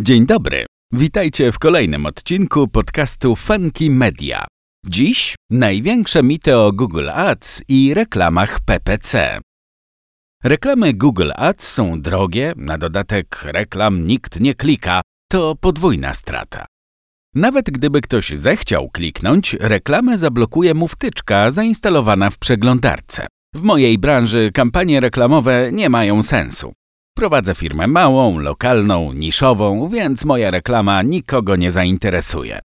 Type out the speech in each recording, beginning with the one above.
Dzień dobry. Witajcie w kolejnym odcinku podcastu Funky Media. Dziś największe mity o Google Ads i reklamach PPC. Reklamy Google Ads są drogie, na dodatek reklam nikt nie klika, to podwójna strata. Nawet gdyby ktoś zechciał kliknąć, reklamę zablokuje mu wtyczka zainstalowana w przeglądarce. W mojej branży kampanie reklamowe nie mają sensu. Prowadzę firmę małą, lokalną, niszową, więc moja reklama nikogo nie zainteresuje.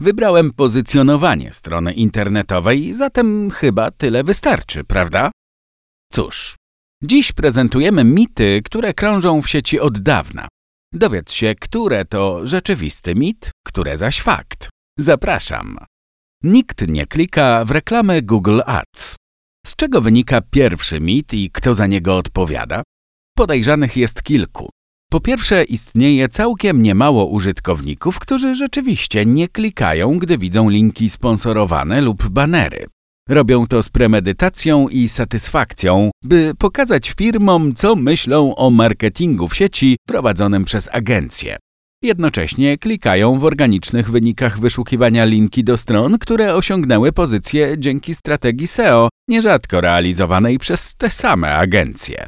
Wybrałem pozycjonowanie strony internetowej, zatem chyba tyle wystarczy, prawda? Cóż, dziś prezentujemy mity, które krążą w sieci od dawna. Dowiedz się, które to rzeczywisty mit, które zaś fakt. Zapraszam. Nikt nie klika w reklamy Google Ads. Z czego wynika pierwszy mit i kto za niego odpowiada? Podejrzanych jest kilku. Po pierwsze, istnieje całkiem niemało użytkowników, którzy rzeczywiście nie klikają, gdy widzą linki sponsorowane lub banery. Robią to z premedytacją i satysfakcją, by pokazać firmom, co myślą o marketingu w sieci prowadzonym przez agencje. Jednocześnie klikają w organicznych wynikach wyszukiwania linki do stron, które osiągnęły pozycję dzięki strategii SEO, nierzadko realizowanej przez te same agencje.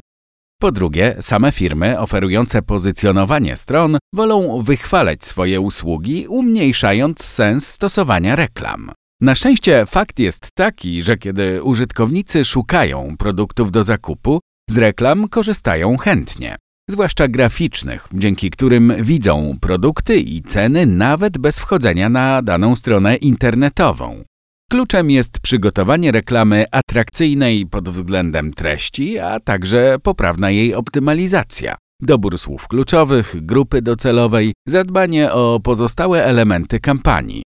Po drugie, same firmy oferujące pozycjonowanie stron wolą wychwalać swoje usługi, umniejszając sens stosowania reklam. Na szczęście fakt jest taki, że kiedy użytkownicy szukają produktów do zakupu, z reklam korzystają chętnie, zwłaszcza graficznych, dzięki którym widzą produkty i ceny nawet bez wchodzenia na daną stronę internetową. Kluczem jest przygotowanie reklamy atrakcyjnej pod względem treści, a także poprawna jej optymalizacja. Dobór słów kluczowych, grupy docelowej, zadbanie o pozostałe elementy kampanii.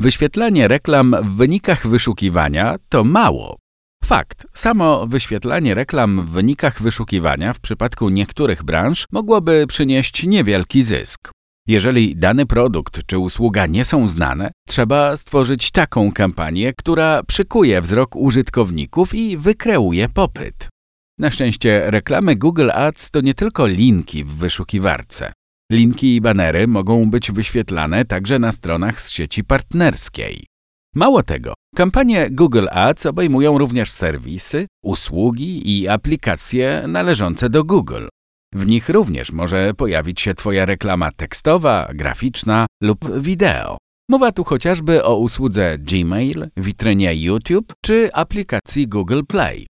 Wyświetlanie reklam w wynikach wyszukiwania to mało. Fakt, samo wyświetlanie reklam w wynikach wyszukiwania w przypadku niektórych branż mogłoby przynieść niewielki zysk. Jeżeli dany produkt czy usługa nie są znane, trzeba stworzyć taką kampanię, która przykuje wzrok użytkowników i wykreuje popyt. Na szczęście reklamy Google Ads to nie tylko linki w wyszukiwarce. Linki i banery mogą być wyświetlane także na stronach z sieci partnerskiej. Mało tego, kampanie Google Ads obejmują również serwisy, usługi i aplikacje należące do Google. W nich również może pojawić się Twoja reklama tekstowa, graficzna lub wideo. Mowa tu chociażby o usłudze Gmail, witrynie YouTube czy aplikacji Google Play.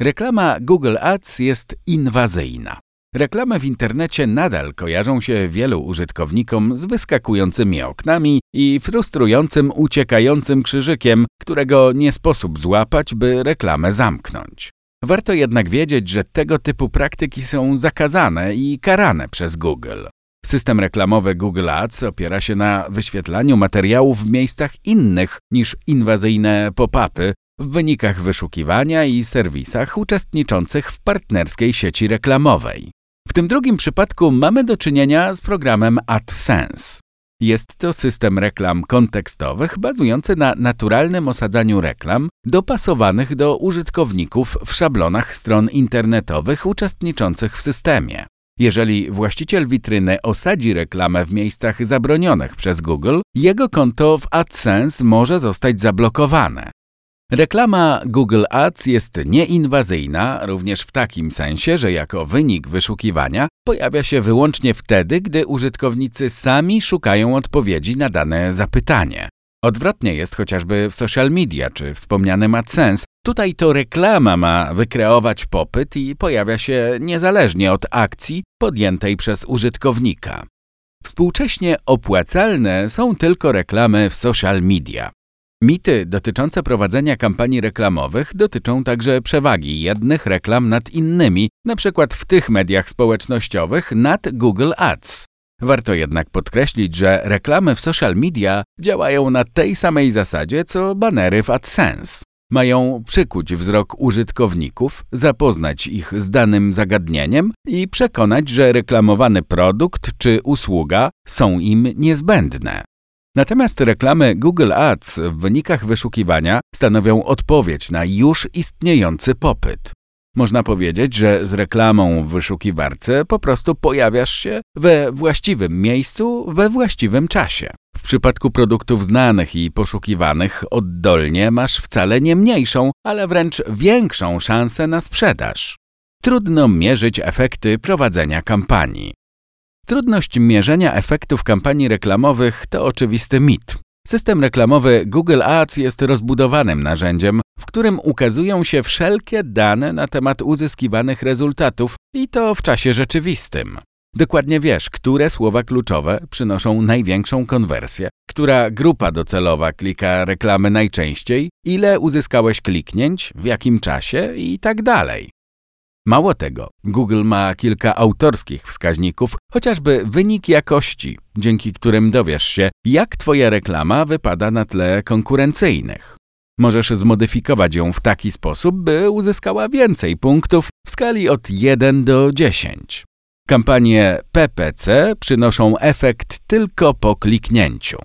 Reklama Google Ads jest inwazyjna. Reklamy w internecie nadal kojarzą się wielu użytkownikom z wyskakującymi oknami i frustrującym uciekającym krzyżykiem, którego nie sposób złapać, by reklamę zamknąć. Warto jednak wiedzieć, że tego typu praktyki są zakazane i karane przez Google. System reklamowy Google Ads opiera się na wyświetlaniu materiałów w miejscach innych niż inwazyjne pop-upy w wynikach wyszukiwania i serwisach uczestniczących w partnerskiej sieci reklamowej. W tym drugim przypadku mamy do czynienia z programem AdSense. Jest to system reklam kontekstowych bazujący na naturalnym osadzaniu reklam dopasowanych do użytkowników w szablonach stron internetowych uczestniczących w systemie. Jeżeli właściciel witryny osadzi reklamę w miejscach zabronionych przez Google, jego konto w AdSense może zostać zablokowane. Reklama Google Ads jest nieinwazyjna również w takim sensie, że jako wynik wyszukiwania pojawia się wyłącznie wtedy, gdy użytkownicy sami szukają odpowiedzi na dane zapytanie. Odwrotnie jest chociażby w social media czy wspomnianym AdSense. Tutaj to reklama ma wykreować popyt i pojawia się niezależnie od akcji podjętej przez użytkownika. Współcześnie opłacalne są tylko reklamy w social media. Mity dotyczące prowadzenia kampanii reklamowych dotyczą także przewagi jednych reklam nad innymi, np. w tych mediach społecznościowych nad Google Ads. Warto jednak podkreślić, że reklamy w social media działają na tej samej zasadzie co banery w AdSense. Mają przykuć wzrok użytkowników, zapoznać ich z danym zagadnieniem i przekonać, że reklamowany produkt czy usługa są im niezbędne. Natomiast reklamy Google Ads w wynikach wyszukiwania stanowią odpowiedź na już istniejący popyt. Można powiedzieć, że z reklamą w wyszukiwarce po prostu pojawiasz się we właściwym miejscu we właściwym czasie. W przypadku produktów znanych i poszukiwanych oddolnie masz wcale nie mniejszą, ale wręcz większą szansę na sprzedaż. Trudno mierzyć efekty prowadzenia kampanii. Trudność mierzenia efektów kampanii reklamowych to oczywisty mit. System reklamowy Google Ads jest rozbudowanym narzędziem, w którym ukazują się wszelkie dane na temat uzyskiwanych rezultatów i to w czasie rzeczywistym. Dokładnie wiesz, które słowa kluczowe przynoszą największą konwersję, która grupa docelowa klika reklamy najczęściej, ile uzyskałeś kliknięć, w jakim czasie i tak dalej. Mało tego, Google ma kilka autorskich wskaźników, chociażby wynik jakości, dzięki którym dowiesz się, jak Twoja reklama wypada na tle konkurencyjnych. Możesz zmodyfikować ją w taki sposób, by uzyskała więcej punktów w skali od 1 do 10. Kampanie PPC przynoszą efekt tylko po kliknięciu.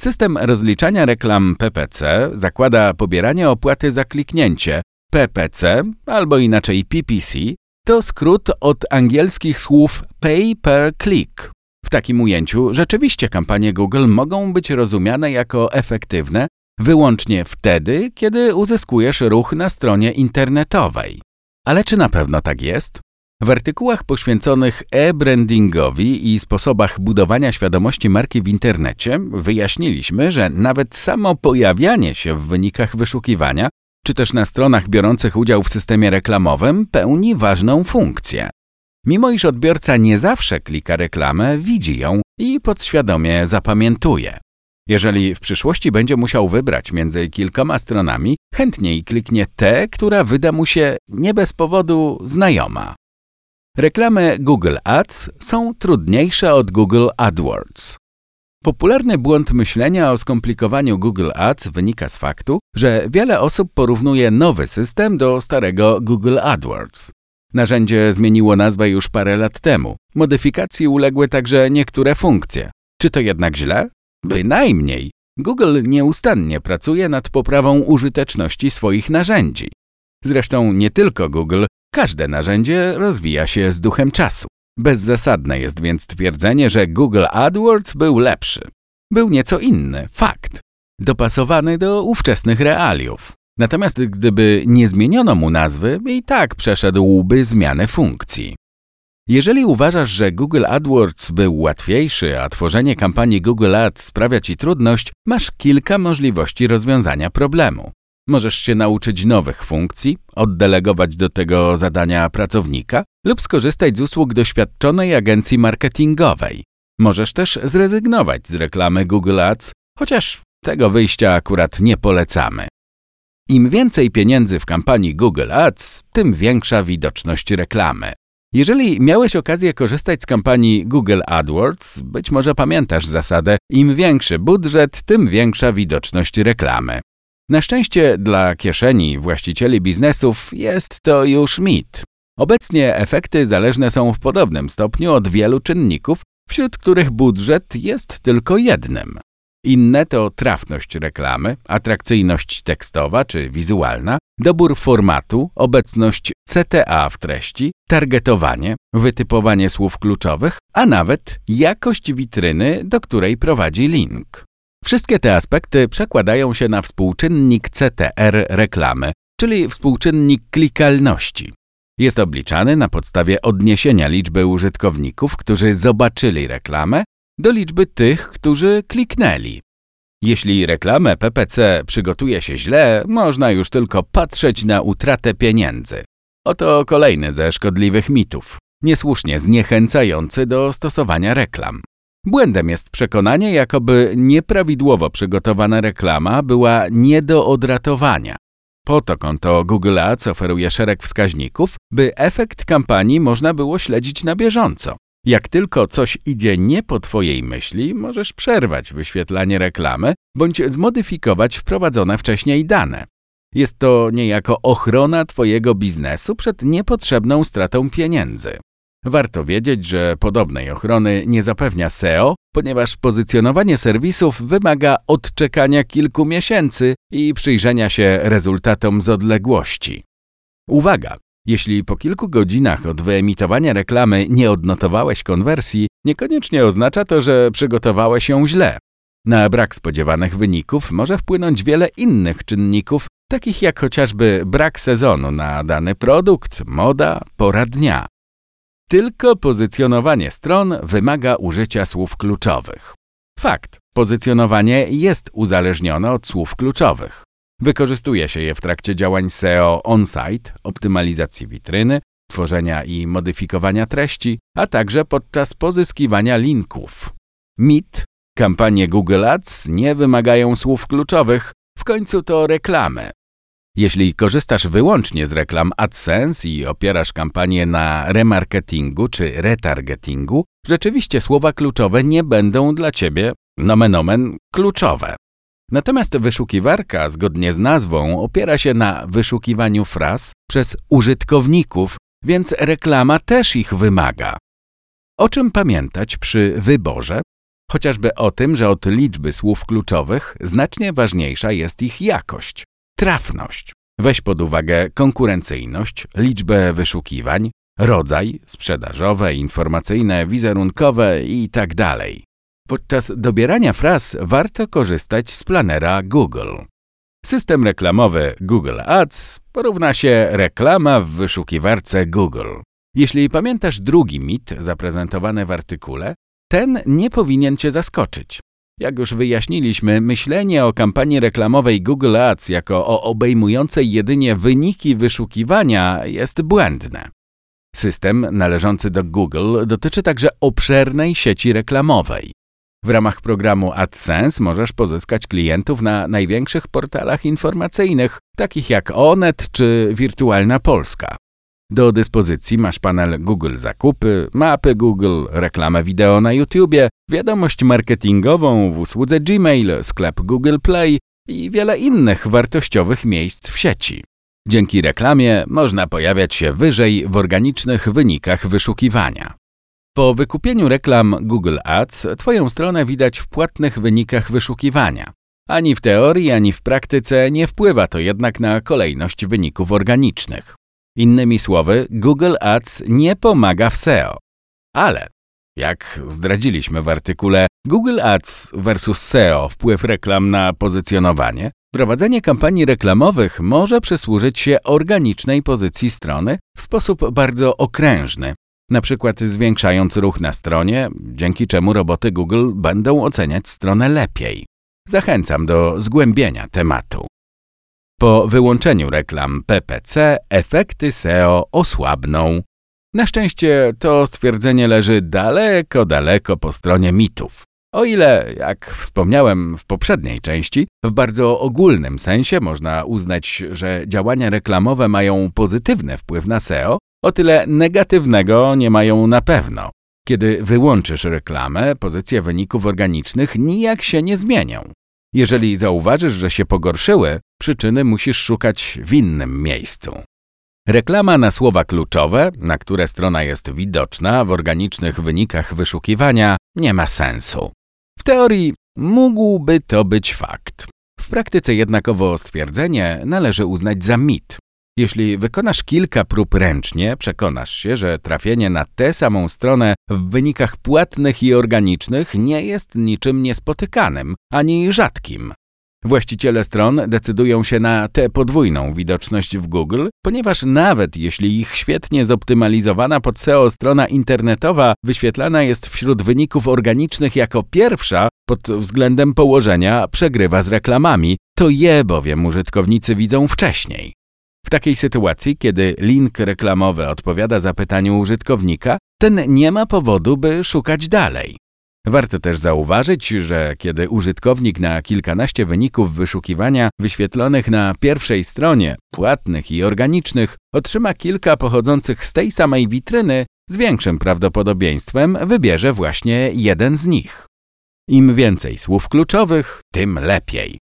System rozliczania reklam PPC zakłada pobieranie opłaty za kliknięcie. PPC, albo inaczej PPC, to skrót od angielskich słów pay per click. W takim ujęciu rzeczywiście kampanie Google mogą być rozumiane jako efektywne wyłącznie wtedy, kiedy uzyskujesz ruch na stronie internetowej. Ale czy na pewno tak jest? W artykułach poświęconych e-brandingowi i sposobach budowania świadomości marki w internecie wyjaśniliśmy, że nawet samo pojawianie się w wynikach wyszukiwania czy też na stronach biorących udział w systemie reklamowym pełni ważną funkcję. Mimo iż odbiorca nie zawsze klika reklamę, widzi ją i podświadomie zapamiętuje. Jeżeli w przyszłości będzie musiał wybrać między kilkoma stronami, chętniej kliknie tę, która wyda mu się nie bez powodu znajoma. Reklamy Google Ads są trudniejsze od Google AdWords. Popularny błąd myślenia o skomplikowaniu Google Ads wynika z faktu, że wiele osób porównuje nowy system do starego Google AdWords. Narzędzie zmieniło nazwę już parę lat temu. Modyfikacji uległy także niektóre funkcje. Czy to jednak źle? Bynajmniej. Google nieustannie pracuje nad poprawą użyteczności swoich narzędzi. Zresztą nie tylko Google, każde narzędzie rozwija się z duchem czasu. Bezzasadne jest więc twierdzenie, że Google AdWords był lepszy. Był nieco inny, fakt. Dopasowany do ówczesnych realiów. Natomiast gdyby nie zmieniono mu nazwy, i tak przeszedłby zmianę funkcji. Jeżeli uważasz, że Google AdWords był łatwiejszy, a tworzenie kampanii Google Ads sprawia Ci trudność, masz kilka możliwości rozwiązania problemu. Możesz się nauczyć nowych funkcji, oddelegować do tego zadania pracownika lub skorzystać z usług doświadczonej agencji marketingowej. Możesz też zrezygnować z reklamy Google Ads, chociaż tego wyjścia akurat nie polecamy. Im więcej pieniędzy w kampanii Google Ads, tym większa widoczność reklamy. Jeżeli miałeś okazję korzystać z kampanii Google AdWords, być może pamiętasz zasadę: im większy budżet, tym większa widoczność reklamy. Na szczęście dla kieszeni właścicieli biznesów jest to już mit. Obecnie efekty zależne są w podobnym stopniu od wielu czynników, wśród których budżet jest tylko jednym. Inne to trafność reklamy, atrakcyjność tekstowa czy wizualna, dobór formatu, obecność CTA w treści, targetowanie, wytypowanie słów kluczowych, a nawet jakość witryny, do której prowadzi link. Wszystkie te aspekty przekładają się na współczynnik CTR reklamy, czyli współczynnik klikalności. Jest obliczany na podstawie odniesienia liczby użytkowników, którzy zobaczyli reklamę, do liczby tych, którzy kliknęli. Jeśli reklamę PPC przygotuje się źle, można już tylko patrzeć na utratę pieniędzy. Oto kolejny ze szkodliwych mitów, niesłusznie zniechęcający do stosowania reklam. Błędem jest przekonanie, jakoby nieprawidłowo przygotowana reklama była nie do odratowania. Po to konto Google Ads oferuje szereg wskaźników, by efekt kampanii można było śledzić na bieżąco. Jak tylko coś idzie nie po Twojej myśli, możesz przerwać wyświetlanie reklamy bądź zmodyfikować wprowadzone wcześniej dane. Jest to niejako ochrona Twojego biznesu przed niepotrzebną stratą pieniędzy. Warto wiedzieć, że podobnej ochrony nie zapewnia SEO, ponieważ pozycjonowanie serwisów wymaga odczekania kilku miesięcy i przyjrzenia się rezultatom z odległości. Uwaga! Jeśli po kilku godzinach od wyemitowania reklamy nie odnotowałeś konwersji, niekoniecznie oznacza to, że przygotowałeś ją źle. Na brak spodziewanych wyników może wpłynąć wiele innych czynników, takich jak chociażby brak sezonu na dany produkt, moda, pora dnia. Tylko pozycjonowanie stron wymaga użycia słów kluczowych. Fakt, pozycjonowanie jest uzależnione od słów kluczowych. Wykorzystuje się je w trakcie działań SEO on-site, optymalizacji witryny, tworzenia i modyfikowania treści, a także podczas pozyskiwania linków. Mit, kampanie Google Ads nie wymagają słów kluczowych, w końcu to reklamy. Jeśli korzystasz wyłącznie z reklam AdSense i opierasz kampanię na remarketingu czy retargetingu, rzeczywiście słowa kluczowe nie będą dla Ciebie, nomen omen, kluczowe. Natomiast wyszukiwarka, zgodnie z nazwą, opiera się na wyszukiwaniu fraz przez użytkowników, więc reklama też ich wymaga. O czym pamiętać przy wyborze? Chociażby o tym, że od liczby słów kluczowych znacznie ważniejsza jest ich jakość, trafność. Weź pod uwagę konkurencyjność, liczbę wyszukiwań, rodzaj sprzedażowe, informacyjne, wizerunkowe itd. Tak Podczas dobierania fraz warto korzystać z planera Google. System reklamowy Google Ads porówna się reklama w wyszukiwarce Google. Jeśli pamiętasz drugi mit zaprezentowany w artykule, ten nie powinien Cię zaskoczyć. Jak już wyjaśniliśmy, myślenie o kampanii reklamowej Google Ads jako o obejmującej jedynie wyniki wyszukiwania jest błędne. System należący do Google dotyczy także obszernej sieci reklamowej. W ramach programu AdSense możesz pozyskać klientów na największych portalach informacyjnych, takich jak Onet czy Wirtualna Polska. Do dyspozycji masz panel Google Zakupy, mapy Google, reklamę wideo na YouTubie, wiadomość marketingową w usłudze Gmail, sklep Google Play i wiele innych wartościowych miejsc w sieci. Dzięki reklamie można pojawiać się wyżej w organicznych wynikach wyszukiwania. Po wykupieniu reklam Google Ads Twoją stronę widać w płatnych wynikach wyszukiwania. Ani w teorii, ani w praktyce nie wpływa to jednak na kolejność wyników organicznych. Innymi słowy, Google Ads nie pomaga w SEO. Ale, jak zdradziliśmy w artykule Google Ads versus SEO wpływ reklam na pozycjonowanie, prowadzenie kampanii reklamowych może przysłużyć się organicznej pozycji strony w sposób bardzo okrężny, na przykład zwiększając ruch na stronie, dzięki czemu roboty Google będą oceniać stronę lepiej. Zachęcam do zgłębienia tematu. Po wyłączeniu reklam PPC efekty SEO osłabną. Na szczęście to stwierdzenie leży daleko, daleko po stronie mitów. O ile, jak wspomniałem w poprzedniej części, w bardzo ogólnym sensie można uznać, że działania reklamowe mają pozytywny wpływ na SEO, o tyle negatywnego nie mają na pewno. Kiedy wyłączysz reklamę, pozycje wyników organicznych nijak się nie zmienią. Jeżeli zauważysz, że się pogorszyły, przyczyny musisz szukać w innym miejscu. Reklama na słowa kluczowe, na które strona jest widoczna w organicznych wynikach wyszukiwania, nie ma sensu. W teorii mógłby to być fakt. W praktyce jednak owo stwierdzenie należy uznać za mit. Jeśli wykonasz kilka prób ręcznie, przekonasz się, że trafienie na tę samą stronę w wynikach płatnych i organicznych nie jest niczym niespotykanym ani rzadkim. Właściciele stron decydują się na tę podwójną widoczność w Google, ponieważ nawet jeśli ich świetnie zoptymalizowana pod SEO strona internetowa wyświetlana jest wśród wyników organicznych jako pierwsza, pod względem położenia przegrywa z reklamami, to je bowiem użytkownicy widzą wcześniej. W takiej sytuacji, kiedy link reklamowy odpowiada zapytaniu użytkownika, ten nie ma powodu, by szukać dalej. Warto też zauważyć, że kiedy użytkownik na kilkanaście wyników wyszukiwania wyświetlonych na pierwszej stronie, płatnych i organicznych, otrzyma kilka pochodzących z tej samej witryny, z większym prawdopodobieństwem wybierze właśnie jeden z nich. Im więcej słów kluczowych, tym lepiej.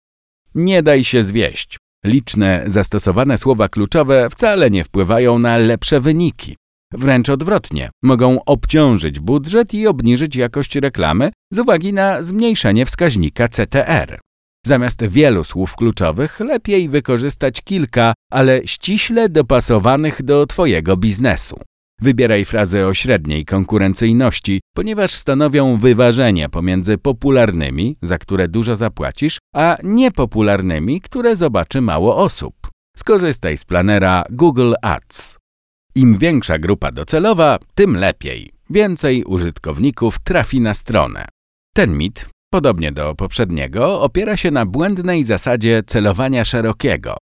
Nie daj się zwieść. Liczne zastosowane słowa kluczowe wcale nie wpływają na lepsze wyniki. Wręcz odwrotnie, mogą obciążyć budżet i obniżyć jakość reklamy z uwagi na zmniejszenie wskaźnika CTR. Zamiast wielu słów kluczowych, lepiej wykorzystać kilka, ale ściśle dopasowanych do Twojego biznesu. Wybieraj frazy o średniej konkurencyjności, ponieważ stanowią wyważenie pomiędzy popularnymi, za które dużo zapłacisz, a niepopularnymi, które zobaczy mało osób. Skorzystaj z planera Google Ads. Im większa grupa docelowa, tym lepiej. Więcej użytkowników trafi na stronę. Ten mit, podobnie do poprzedniego, opiera się na błędnej zasadzie celowania szerokiego.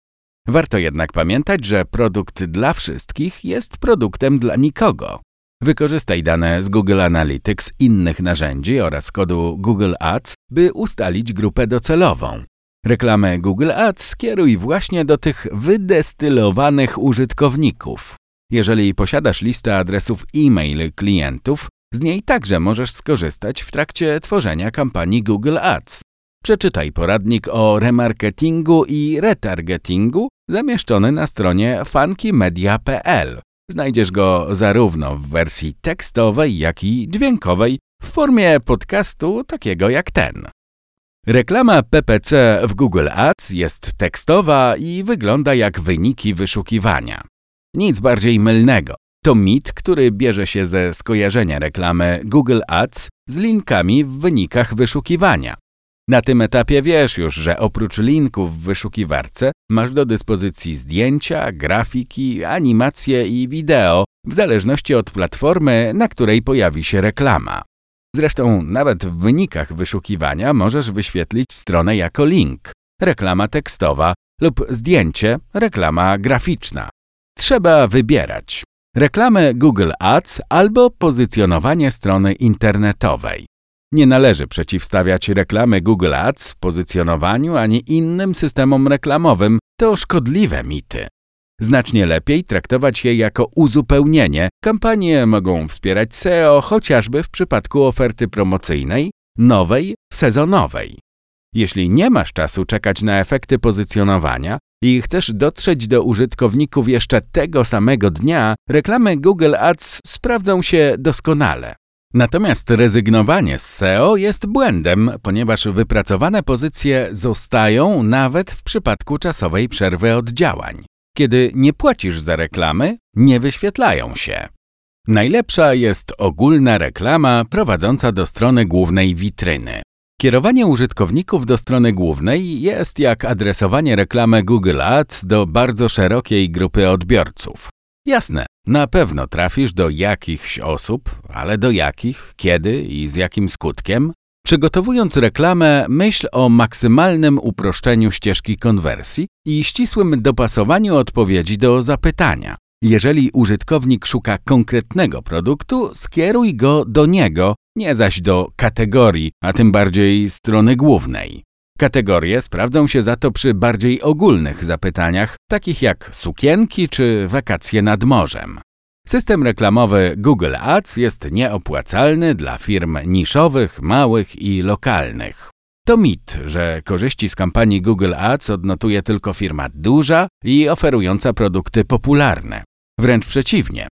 Warto jednak pamiętać, że produkt dla wszystkich jest produktem dla nikogo. Wykorzystaj dane z Google Analytics, innych narzędzi oraz kodu Google Ads, by ustalić grupę docelową. Reklamę Google Ads skieruj właśnie do tych wydestylowanych użytkowników. Jeżeli posiadasz listę adresów e-mail klientów, z niej także możesz skorzystać w trakcie tworzenia kampanii Google Ads. Przeczytaj poradnik o remarketingu i retargetingu zamieszczony na stronie funkymedia.pl. Znajdziesz go zarówno w wersji tekstowej, jak i dźwiękowej w formie podcastu takiego jak ten. Reklama PPC w Google Ads jest tekstowa i wygląda jak wyniki wyszukiwania. Nic bardziej mylnego. To mit, który bierze się ze skojarzenia reklamy Google Ads z linkami w wynikach wyszukiwania. Na tym etapie wiesz już, że oprócz linków w wyszukiwarce masz do dyspozycji zdjęcia, grafiki, animacje i wideo, w zależności od platformy, na której pojawi się reklama. Zresztą nawet w wynikach wyszukiwania możesz wyświetlić stronę jako link, reklama tekstowa lub zdjęcie, reklama graficzna. Trzeba wybierać reklamę Google Ads albo pozycjonowanie strony internetowej. Nie należy przeciwstawiać reklamy Google Ads pozycjonowaniu ani innym systemom reklamowym. To szkodliwe mity. Znacznie lepiej traktować je jako uzupełnienie. Kampanie mogą wspierać SEO chociażby w przypadku oferty promocyjnej, nowej, sezonowej. Jeśli nie masz czasu czekać na efekty pozycjonowania i chcesz dotrzeć do użytkowników jeszcze tego samego dnia, reklamy Google Ads sprawdzą się doskonale. Natomiast rezygnowanie z SEO jest błędem, ponieważ wypracowane pozycje zostają nawet w przypadku czasowej przerwy od działań. Kiedy nie płacisz za reklamy, nie wyświetlają się. Najlepsza jest ogólna reklama prowadząca do strony głównej witryny. Kierowanie użytkowników do strony głównej jest jak adresowanie reklamy Google Ads do bardzo szerokiej grupy odbiorców. Jasne, na pewno trafisz do jakichś osób, ale do jakich, kiedy i z jakim skutkiem? Przygotowując reklamę, myśl o maksymalnym uproszczeniu ścieżki konwersji i ścisłym dopasowaniu odpowiedzi do zapytania. Jeżeli użytkownik szuka konkretnego produktu, skieruj go do niego, nie zaś do kategorii, a tym bardziej strony głównej. Kategorie sprawdzą się za to przy bardziej ogólnych zapytaniach, takich jak sukienki czy wakacje nad morzem. System reklamowy Google Ads jest nieopłacalny dla firm niszowych, małych i lokalnych. To mit, że korzyści z kampanii Google Ads odnotuje tylko firma duża i oferująca produkty popularne. Wręcz przeciwnie.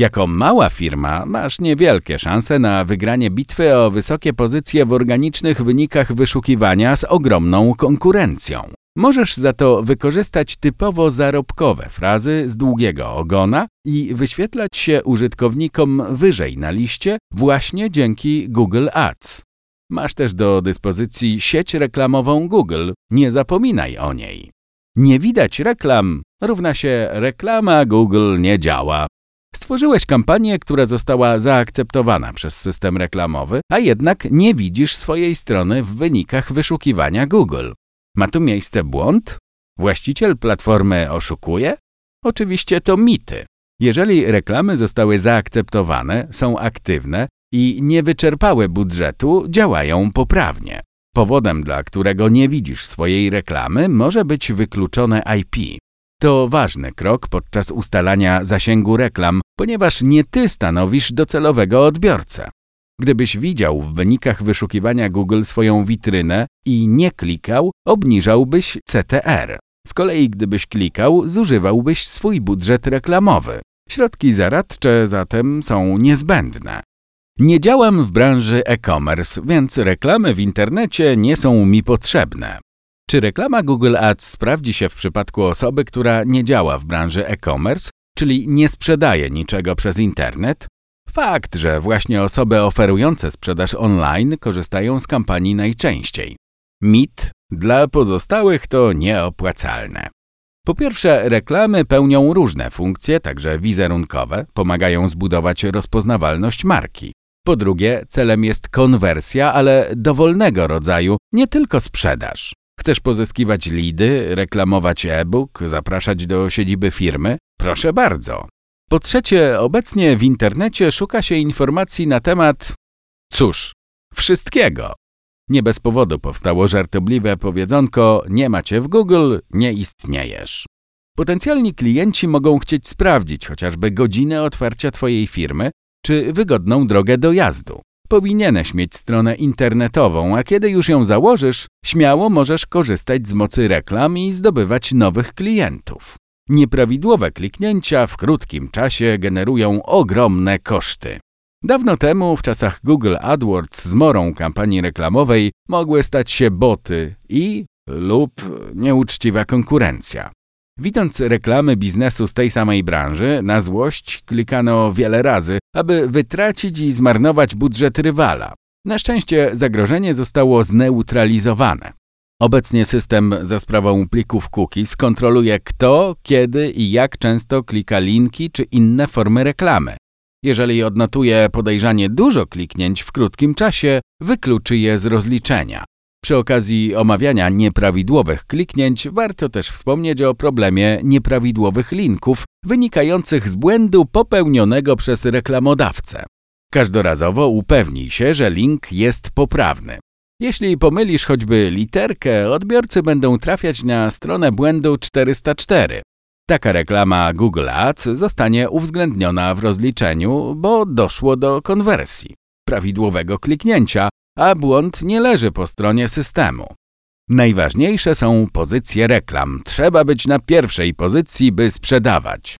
Jako mała firma masz niewielkie szanse na wygranie bitwy o wysokie pozycje w organicznych wynikach wyszukiwania z ogromną konkurencją. Możesz za to wykorzystać typowo zarobkowe frazy z długiego ogona i wyświetlać się użytkownikom wyżej na liście właśnie dzięki Google Ads. Masz też do dyspozycji sieć reklamową Google, nie zapominaj o niej. Nie widać reklam równa się reklama Google nie działa. Stworzyłeś kampanię, która została zaakceptowana przez system reklamowy, a jednak nie widzisz swojej strony w wynikach wyszukiwania Google. Ma tu miejsce błąd? Właściciel platformy oszukuje? Oczywiście to mity. Jeżeli reklamy zostały zaakceptowane, są aktywne i nie wyczerpały budżetu, działają poprawnie. Powodem, dla którego nie widzisz swojej reklamy, może być wykluczone IP. To ważny krok podczas ustalania zasięgu reklam, ponieważ nie ty stanowisz docelowego odbiorcę. Gdybyś widział w wynikach wyszukiwania Google swoją witrynę i nie klikał, obniżałbyś CTR. Z kolei gdybyś klikał, zużywałbyś swój budżet reklamowy. Środki zaradcze zatem są niezbędne. Nie działam w branży e-commerce, więc reklamy w internecie nie są mi potrzebne. Czy reklama Google Ads sprawdzi się w przypadku osoby, która nie działa w branży e-commerce, czyli nie sprzedaje niczego przez internet? Fakt, że właśnie osoby oferujące sprzedaż online korzystają z kampanii najczęściej. Mit dla pozostałych to nieopłacalne. Po pierwsze, reklamy pełnią różne funkcje, także wizerunkowe, pomagają zbudować rozpoznawalność marki. Po drugie, celem jest konwersja, ale dowolnego rodzaju, nie tylko sprzedaż. Chcesz pozyskiwać lidy, reklamować e-book, zapraszać do siedziby firmy? Proszę bardzo. Po trzecie, obecnie w internecie szuka się informacji na temat, cóż, wszystkiego. Nie bez powodu powstało żartobliwe powiedzonko: Nie macie w Google, nie istniejesz. Potencjalni klienci mogą chcieć sprawdzić chociażby godzinę otwarcia Twojej firmy czy wygodną drogę dojazdu. Powinieneś mieć stronę internetową, a kiedy już ją założysz, śmiało możesz korzystać z mocy reklam i zdobywać nowych klientów. Nieprawidłowe kliknięcia w krótkim czasie generują ogromne koszty. Dawno temu, w czasach Google AdWords z morą kampanii reklamowej, mogły stać się boty i lub nieuczciwa konkurencja. Widząc reklamy biznesu z tej samej branży, na złość klikano wiele razy, aby wytracić i zmarnować budżet rywala. Na szczęście zagrożenie zostało zneutralizowane. Obecnie system za sprawą plików cookies kontroluje kto, kiedy i jak często klika linki czy inne formy reklamy. Jeżeli odnotuje podejrzanie dużo kliknięć w krótkim czasie, wykluczy je z rozliczenia. Przy okazji omawiania nieprawidłowych kliknięć warto też wspomnieć o problemie nieprawidłowych linków wynikających z błędu popełnionego przez reklamodawcę. Każdorazowo upewnij się, że link jest poprawny. Jeśli pomylisz choćby literkę, odbiorcy będą trafiać na stronę błędu 404. Taka reklama Google Ads zostanie uwzględniona w rozliczeniu, bo doszło do konwersji, prawidłowego kliknięcia, a błąd nie leży po stronie systemu. Najważniejsze są pozycje reklam. Trzeba być na pierwszej pozycji, by sprzedawać.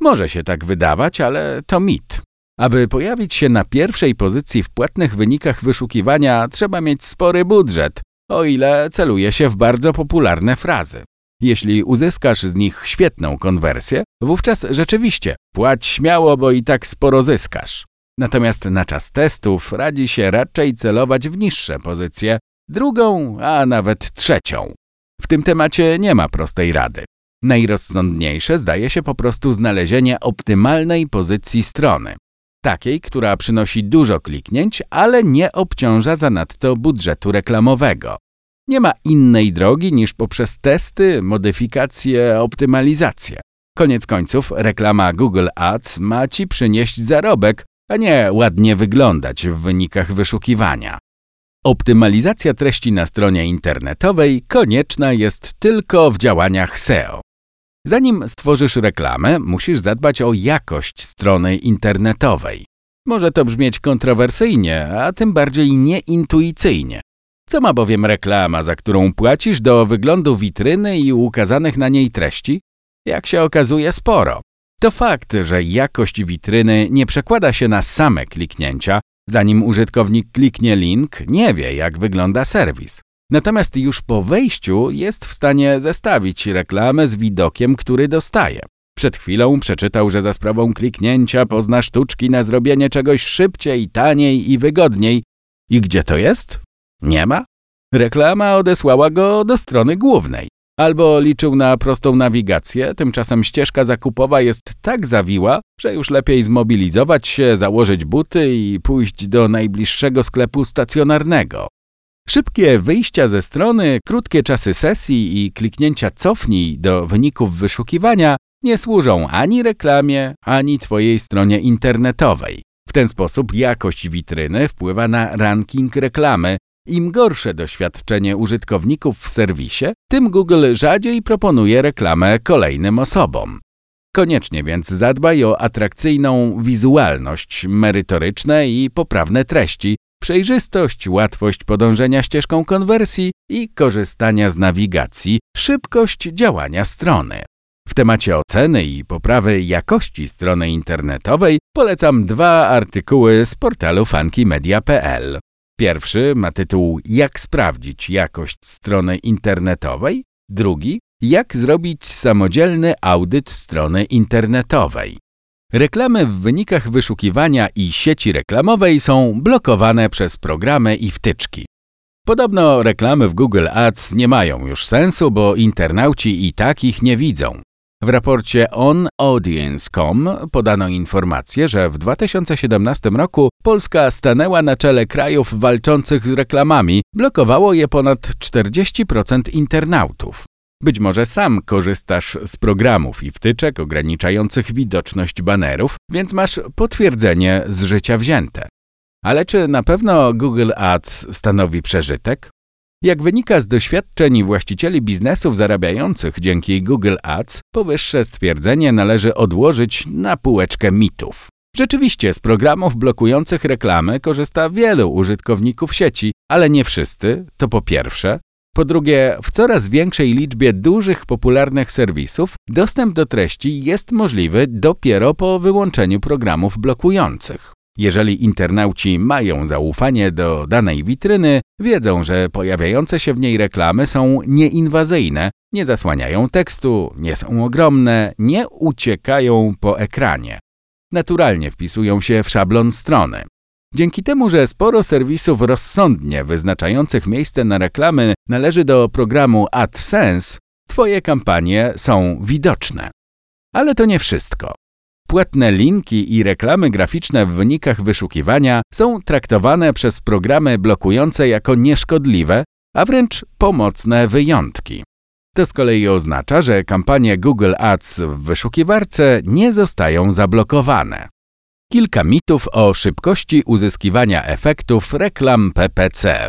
Może się tak wydawać, ale to mit. Aby pojawić się na pierwszej pozycji w płatnych wynikach wyszukiwania, trzeba mieć spory budżet, o ile celuje się w bardzo popularne frazy. Jeśli uzyskasz z nich świetną konwersję, wówczas rzeczywiście płać śmiało, bo i tak sporo zyskasz. Natomiast na czas testów radzi się raczej celować w niższe pozycje, drugą, a nawet trzecią. W tym temacie nie ma prostej rady. Najrozsądniejsze zdaje się po prostu znalezienie optymalnej pozycji strony. Takiej, która przynosi dużo kliknięć, ale nie obciąża zanadto budżetu reklamowego. Nie ma innej drogi niż poprzez testy, modyfikacje, optymalizację. Koniec końców reklama Google Ads ma Ci przynieść zarobek, a nie ładnie wyglądać w wynikach wyszukiwania. Optymalizacja treści na stronie internetowej konieczna jest tylko w działaniach SEO. Zanim stworzysz reklamę, musisz zadbać o jakość strony internetowej. Może to brzmieć kontrowersyjnie, a tym bardziej nieintuicyjnie. Co ma bowiem reklama, za którą płacisz do wyglądu witryny i ukazanych na niej treści? Jak się okazuje, sporo. To fakt, że jakość witryny nie przekłada się na same kliknięcia, zanim użytkownik kliknie link, nie wie, jak wygląda serwis. Natomiast już po wejściu jest w stanie zestawić reklamę z widokiem, który dostaje. Przed chwilą przeczytał, że za sprawą kliknięcia pozna sztuczki na zrobienie czegoś szybciej, taniej i wygodniej. I gdzie to jest? Nie ma? Reklama odesłała go do strony głównej. Albo liczył na prostą nawigację, tymczasem ścieżka zakupowa jest tak zawiła, że już lepiej zmobilizować się, założyć buty i pójść do najbliższego sklepu stacjonarnego. Szybkie wyjścia ze strony, krótkie czasy sesji i kliknięcia cofnij do wyników wyszukiwania nie służą ani reklamie, ani Twojej stronie internetowej. W ten sposób jakość witryny wpływa na ranking reklamy, im gorsze doświadczenie użytkowników w serwisie, tym Google rzadziej proponuje reklamę kolejnym osobom. Koniecznie więc zadbaj o atrakcyjną wizualność, merytoryczne i poprawne treści, przejrzystość, łatwość podążenia ścieżką konwersji i korzystania z nawigacji, szybkość działania strony. W temacie oceny i poprawy jakości strony internetowej polecam dwa artykuły z portalu funkymedia.pl. Pierwszy ma tytuł Jak sprawdzić jakość strony internetowej, drugi Jak zrobić samodzielny audyt strony internetowej. Reklamy w wynikach wyszukiwania i sieci reklamowej są blokowane przez programy i wtyczki. Podobno reklamy w Google Ads nie mają już sensu, bo internauci i tak ich nie widzą. W raporcie onaudience.com podano informację, że w 2017 roku Polska stanęła na czele krajów walczących z reklamami, blokowało je ponad 40% internautów. Być może sam korzystasz z programów i wtyczek ograniczających widoczność banerów, więc masz potwierdzenie z życia wzięte. Ale czy na pewno Google Ads stanowi przeżytek? Jak wynika z doświadczeń właścicieli biznesów zarabiających dzięki Google Ads, powyższe stwierdzenie należy odłożyć na półeczkę mitów. Rzeczywiście z programów blokujących reklamy korzysta wielu użytkowników sieci, ale nie wszyscy, to po pierwsze. Po drugie, w coraz większej liczbie dużych, popularnych serwisów dostęp do treści jest możliwy dopiero po wyłączeniu programów blokujących. Jeżeli internauci mają zaufanie do danej witryny, wiedzą, że pojawiające się w niej reklamy są nieinwazyjne, nie zasłaniają tekstu, nie są ogromne, nie uciekają po ekranie. Naturalnie wpisują się w szablon strony. Dzięki temu, że sporo serwisów rozsądnie wyznaczających miejsce na reklamy należy do programu AdSense, Twoje kampanie są widoczne. Ale to nie wszystko. Płatne linki i reklamy graficzne w wynikach wyszukiwania są traktowane przez programy blokujące jako nieszkodliwe, a wręcz pomocne wyjątki. To z kolei oznacza, że kampanie Google Ads w wyszukiwarce nie zostają zablokowane. Kilka mitów o szybkości uzyskiwania efektów reklam PPC.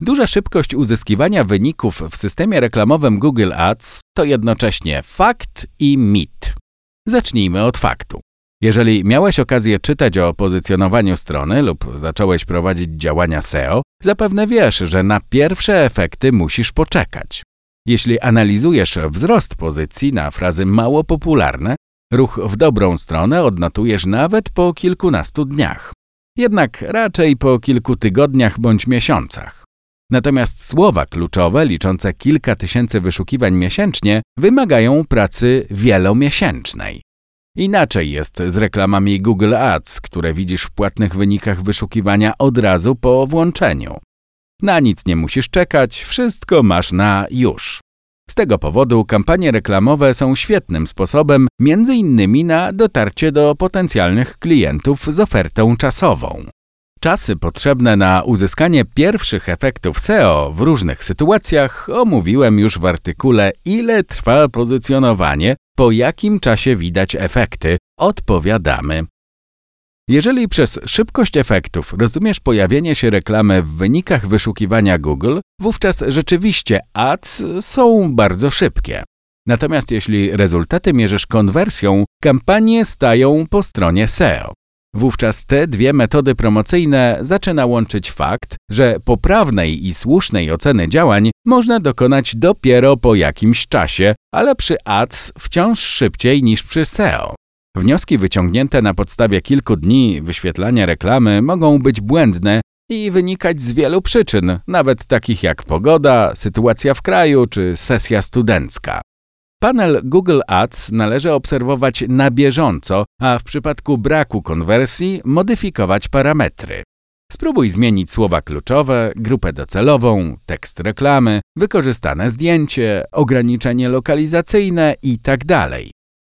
Duża szybkość uzyskiwania wyników w systemie reklamowym Google Ads to jednocześnie fakt i mit. Zacznijmy od faktu. Jeżeli miałeś okazję czytać o pozycjonowaniu strony lub zacząłeś prowadzić działania SEO, zapewne wiesz, że na pierwsze efekty musisz poczekać. Jeśli analizujesz wzrost pozycji na frazy mało popularne, ruch w dobrą stronę odnotujesz nawet po kilkunastu dniach. Jednak raczej po kilku tygodniach bądź miesiącach. Natomiast słowa kluczowe, liczące kilka tysięcy wyszukiwań miesięcznie, wymagają pracy wielomiesięcznej. Inaczej jest z reklamami Google Ads, które widzisz w płatnych wynikach wyszukiwania od razu po włączeniu. Na nic nie musisz czekać, wszystko masz na już. Z tego powodu kampanie reklamowe są świetnym sposobem między innymi na dotarcie do potencjalnych klientów z ofertą czasową. Czasy potrzebne na uzyskanie pierwszych efektów SEO w różnych sytuacjach omówiłem już w artykule Ile trwa pozycjonowanie, po jakim czasie widać efekty, odpowiadamy. Jeżeli przez szybkość efektów rozumiesz pojawienie się reklamy w wynikach wyszukiwania Google, wówczas rzeczywiście ads są bardzo szybkie. Natomiast jeśli rezultaty mierzysz konwersją, kampanie stają po stronie SEO. Wówczas te dwie metody promocyjne zaczyna łączyć fakt, że poprawnej i słusznej oceny działań można dokonać dopiero po jakimś czasie, ale przy ads wciąż szybciej niż przy SEO. Wnioski wyciągnięte na podstawie kilku dni wyświetlania reklamy mogą być błędne i wynikać z wielu przyczyn, nawet takich jak pogoda, sytuacja w kraju czy sesja studencka. Panel Google Ads należy obserwować na bieżąco, a w przypadku braku konwersji modyfikować parametry. Spróbuj zmienić słowa kluczowe, grupę docelową, tekst reklamy, wykorzystane zdjęcie, ograniczenie lokalizacyjne itd. Tak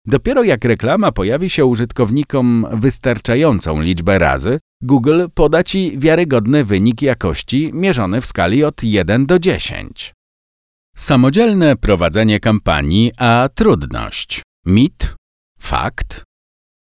Dopiero jak reklama pojawi się użytkownikom wystarczającą liczbę razy, Google poda Ci wiarygodny wynik jakości mierzony w skali od 1 do 10. Samodzielne prowadzenie kampanii, a trudność. Mit? Fakt?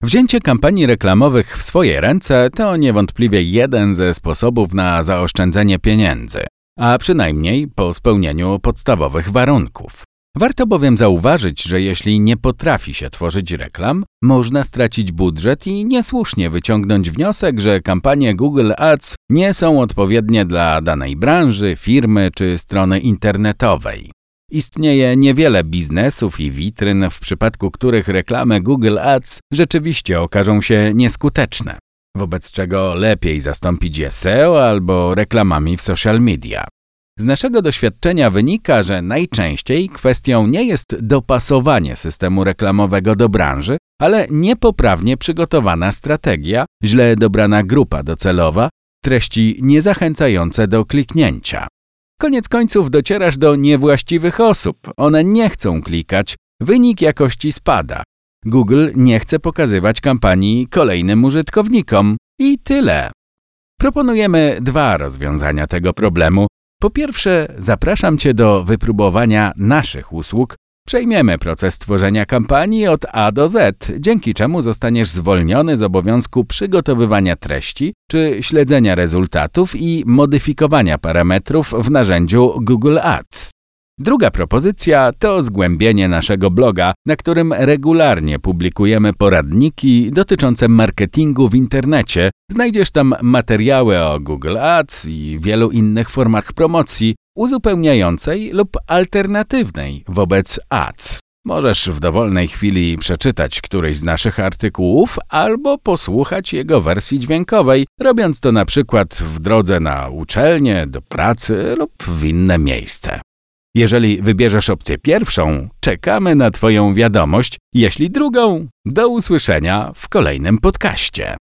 Wzięcie kampanii reklamowych w swoje ręce to niewątpliwie jeden ze sposobów na zaoszczędzenie pieniędzy, a przynajmniej po spełnieniu podstawowych warunków. Warto bowiem zauważyć, że jeśli nie potrafi się tworzyć reklam, można stracić budżet i niesłusznie wyciągnąć wniosek, że kampanie Google Ads nie są odpowiednie dla danej branży, firmy czy strony internetowej. Istnieje niewiele biznesów i witryn, w przypadku których reklamy Google Ads rzeczywiście okażą się nieskuteczne. wobec czego lepiej zastąpić je SEO albo reklamami w social media. Z naszego doświadczenia wynika, że najczęściej kwestią nie jest dopasowanie systemu reklamowego do branży, ale niepoprawnie przygotowana strategia, źle dobrana grupa docelowa, treści niezachęcające do kliknięcia. Koniec końców docierasz do niewłaściwych osób. One nie chcą klikać, wynik jakości spada. Google nie chce pokazywać kampanii kolejnym użytkownikom i tyle. Proponujemy dwa rozwiązania tego problemu. Po pierwsze, zapraszam Cię do wypróbowania naszych usług. Przejmiemy proces tworzenia kampanii od A do Z, dzięki czemu zostaniesz zwolniony z obowiązku przygotowywania treści czy śledzenia rezultatów i modyfikowania parametrów w narzędziu Google Ads. Druga propozycja to zgłębienie naszego bloga, na którym regularnie publikujemy poradniki dotyczące marketingu w internecie. Znajdziesz tam materiały o Google Ads i wielu innych formach promocji, uzupełniającej lub alternatywnej wobec ads. Możesz w dowolnej chwili przeczytać któryś z naszych artykułów albo posłuchać jego wersji dźwiękowej, robiąc to na przykład w drodze na uczelnię, do pracy lub w inne miejsce. Jeżeli wybierzesz opcję pierwszą, czekamy na Twoją wiadomość, jeśli drugą, do usłyszenia w kolejnym podcaście.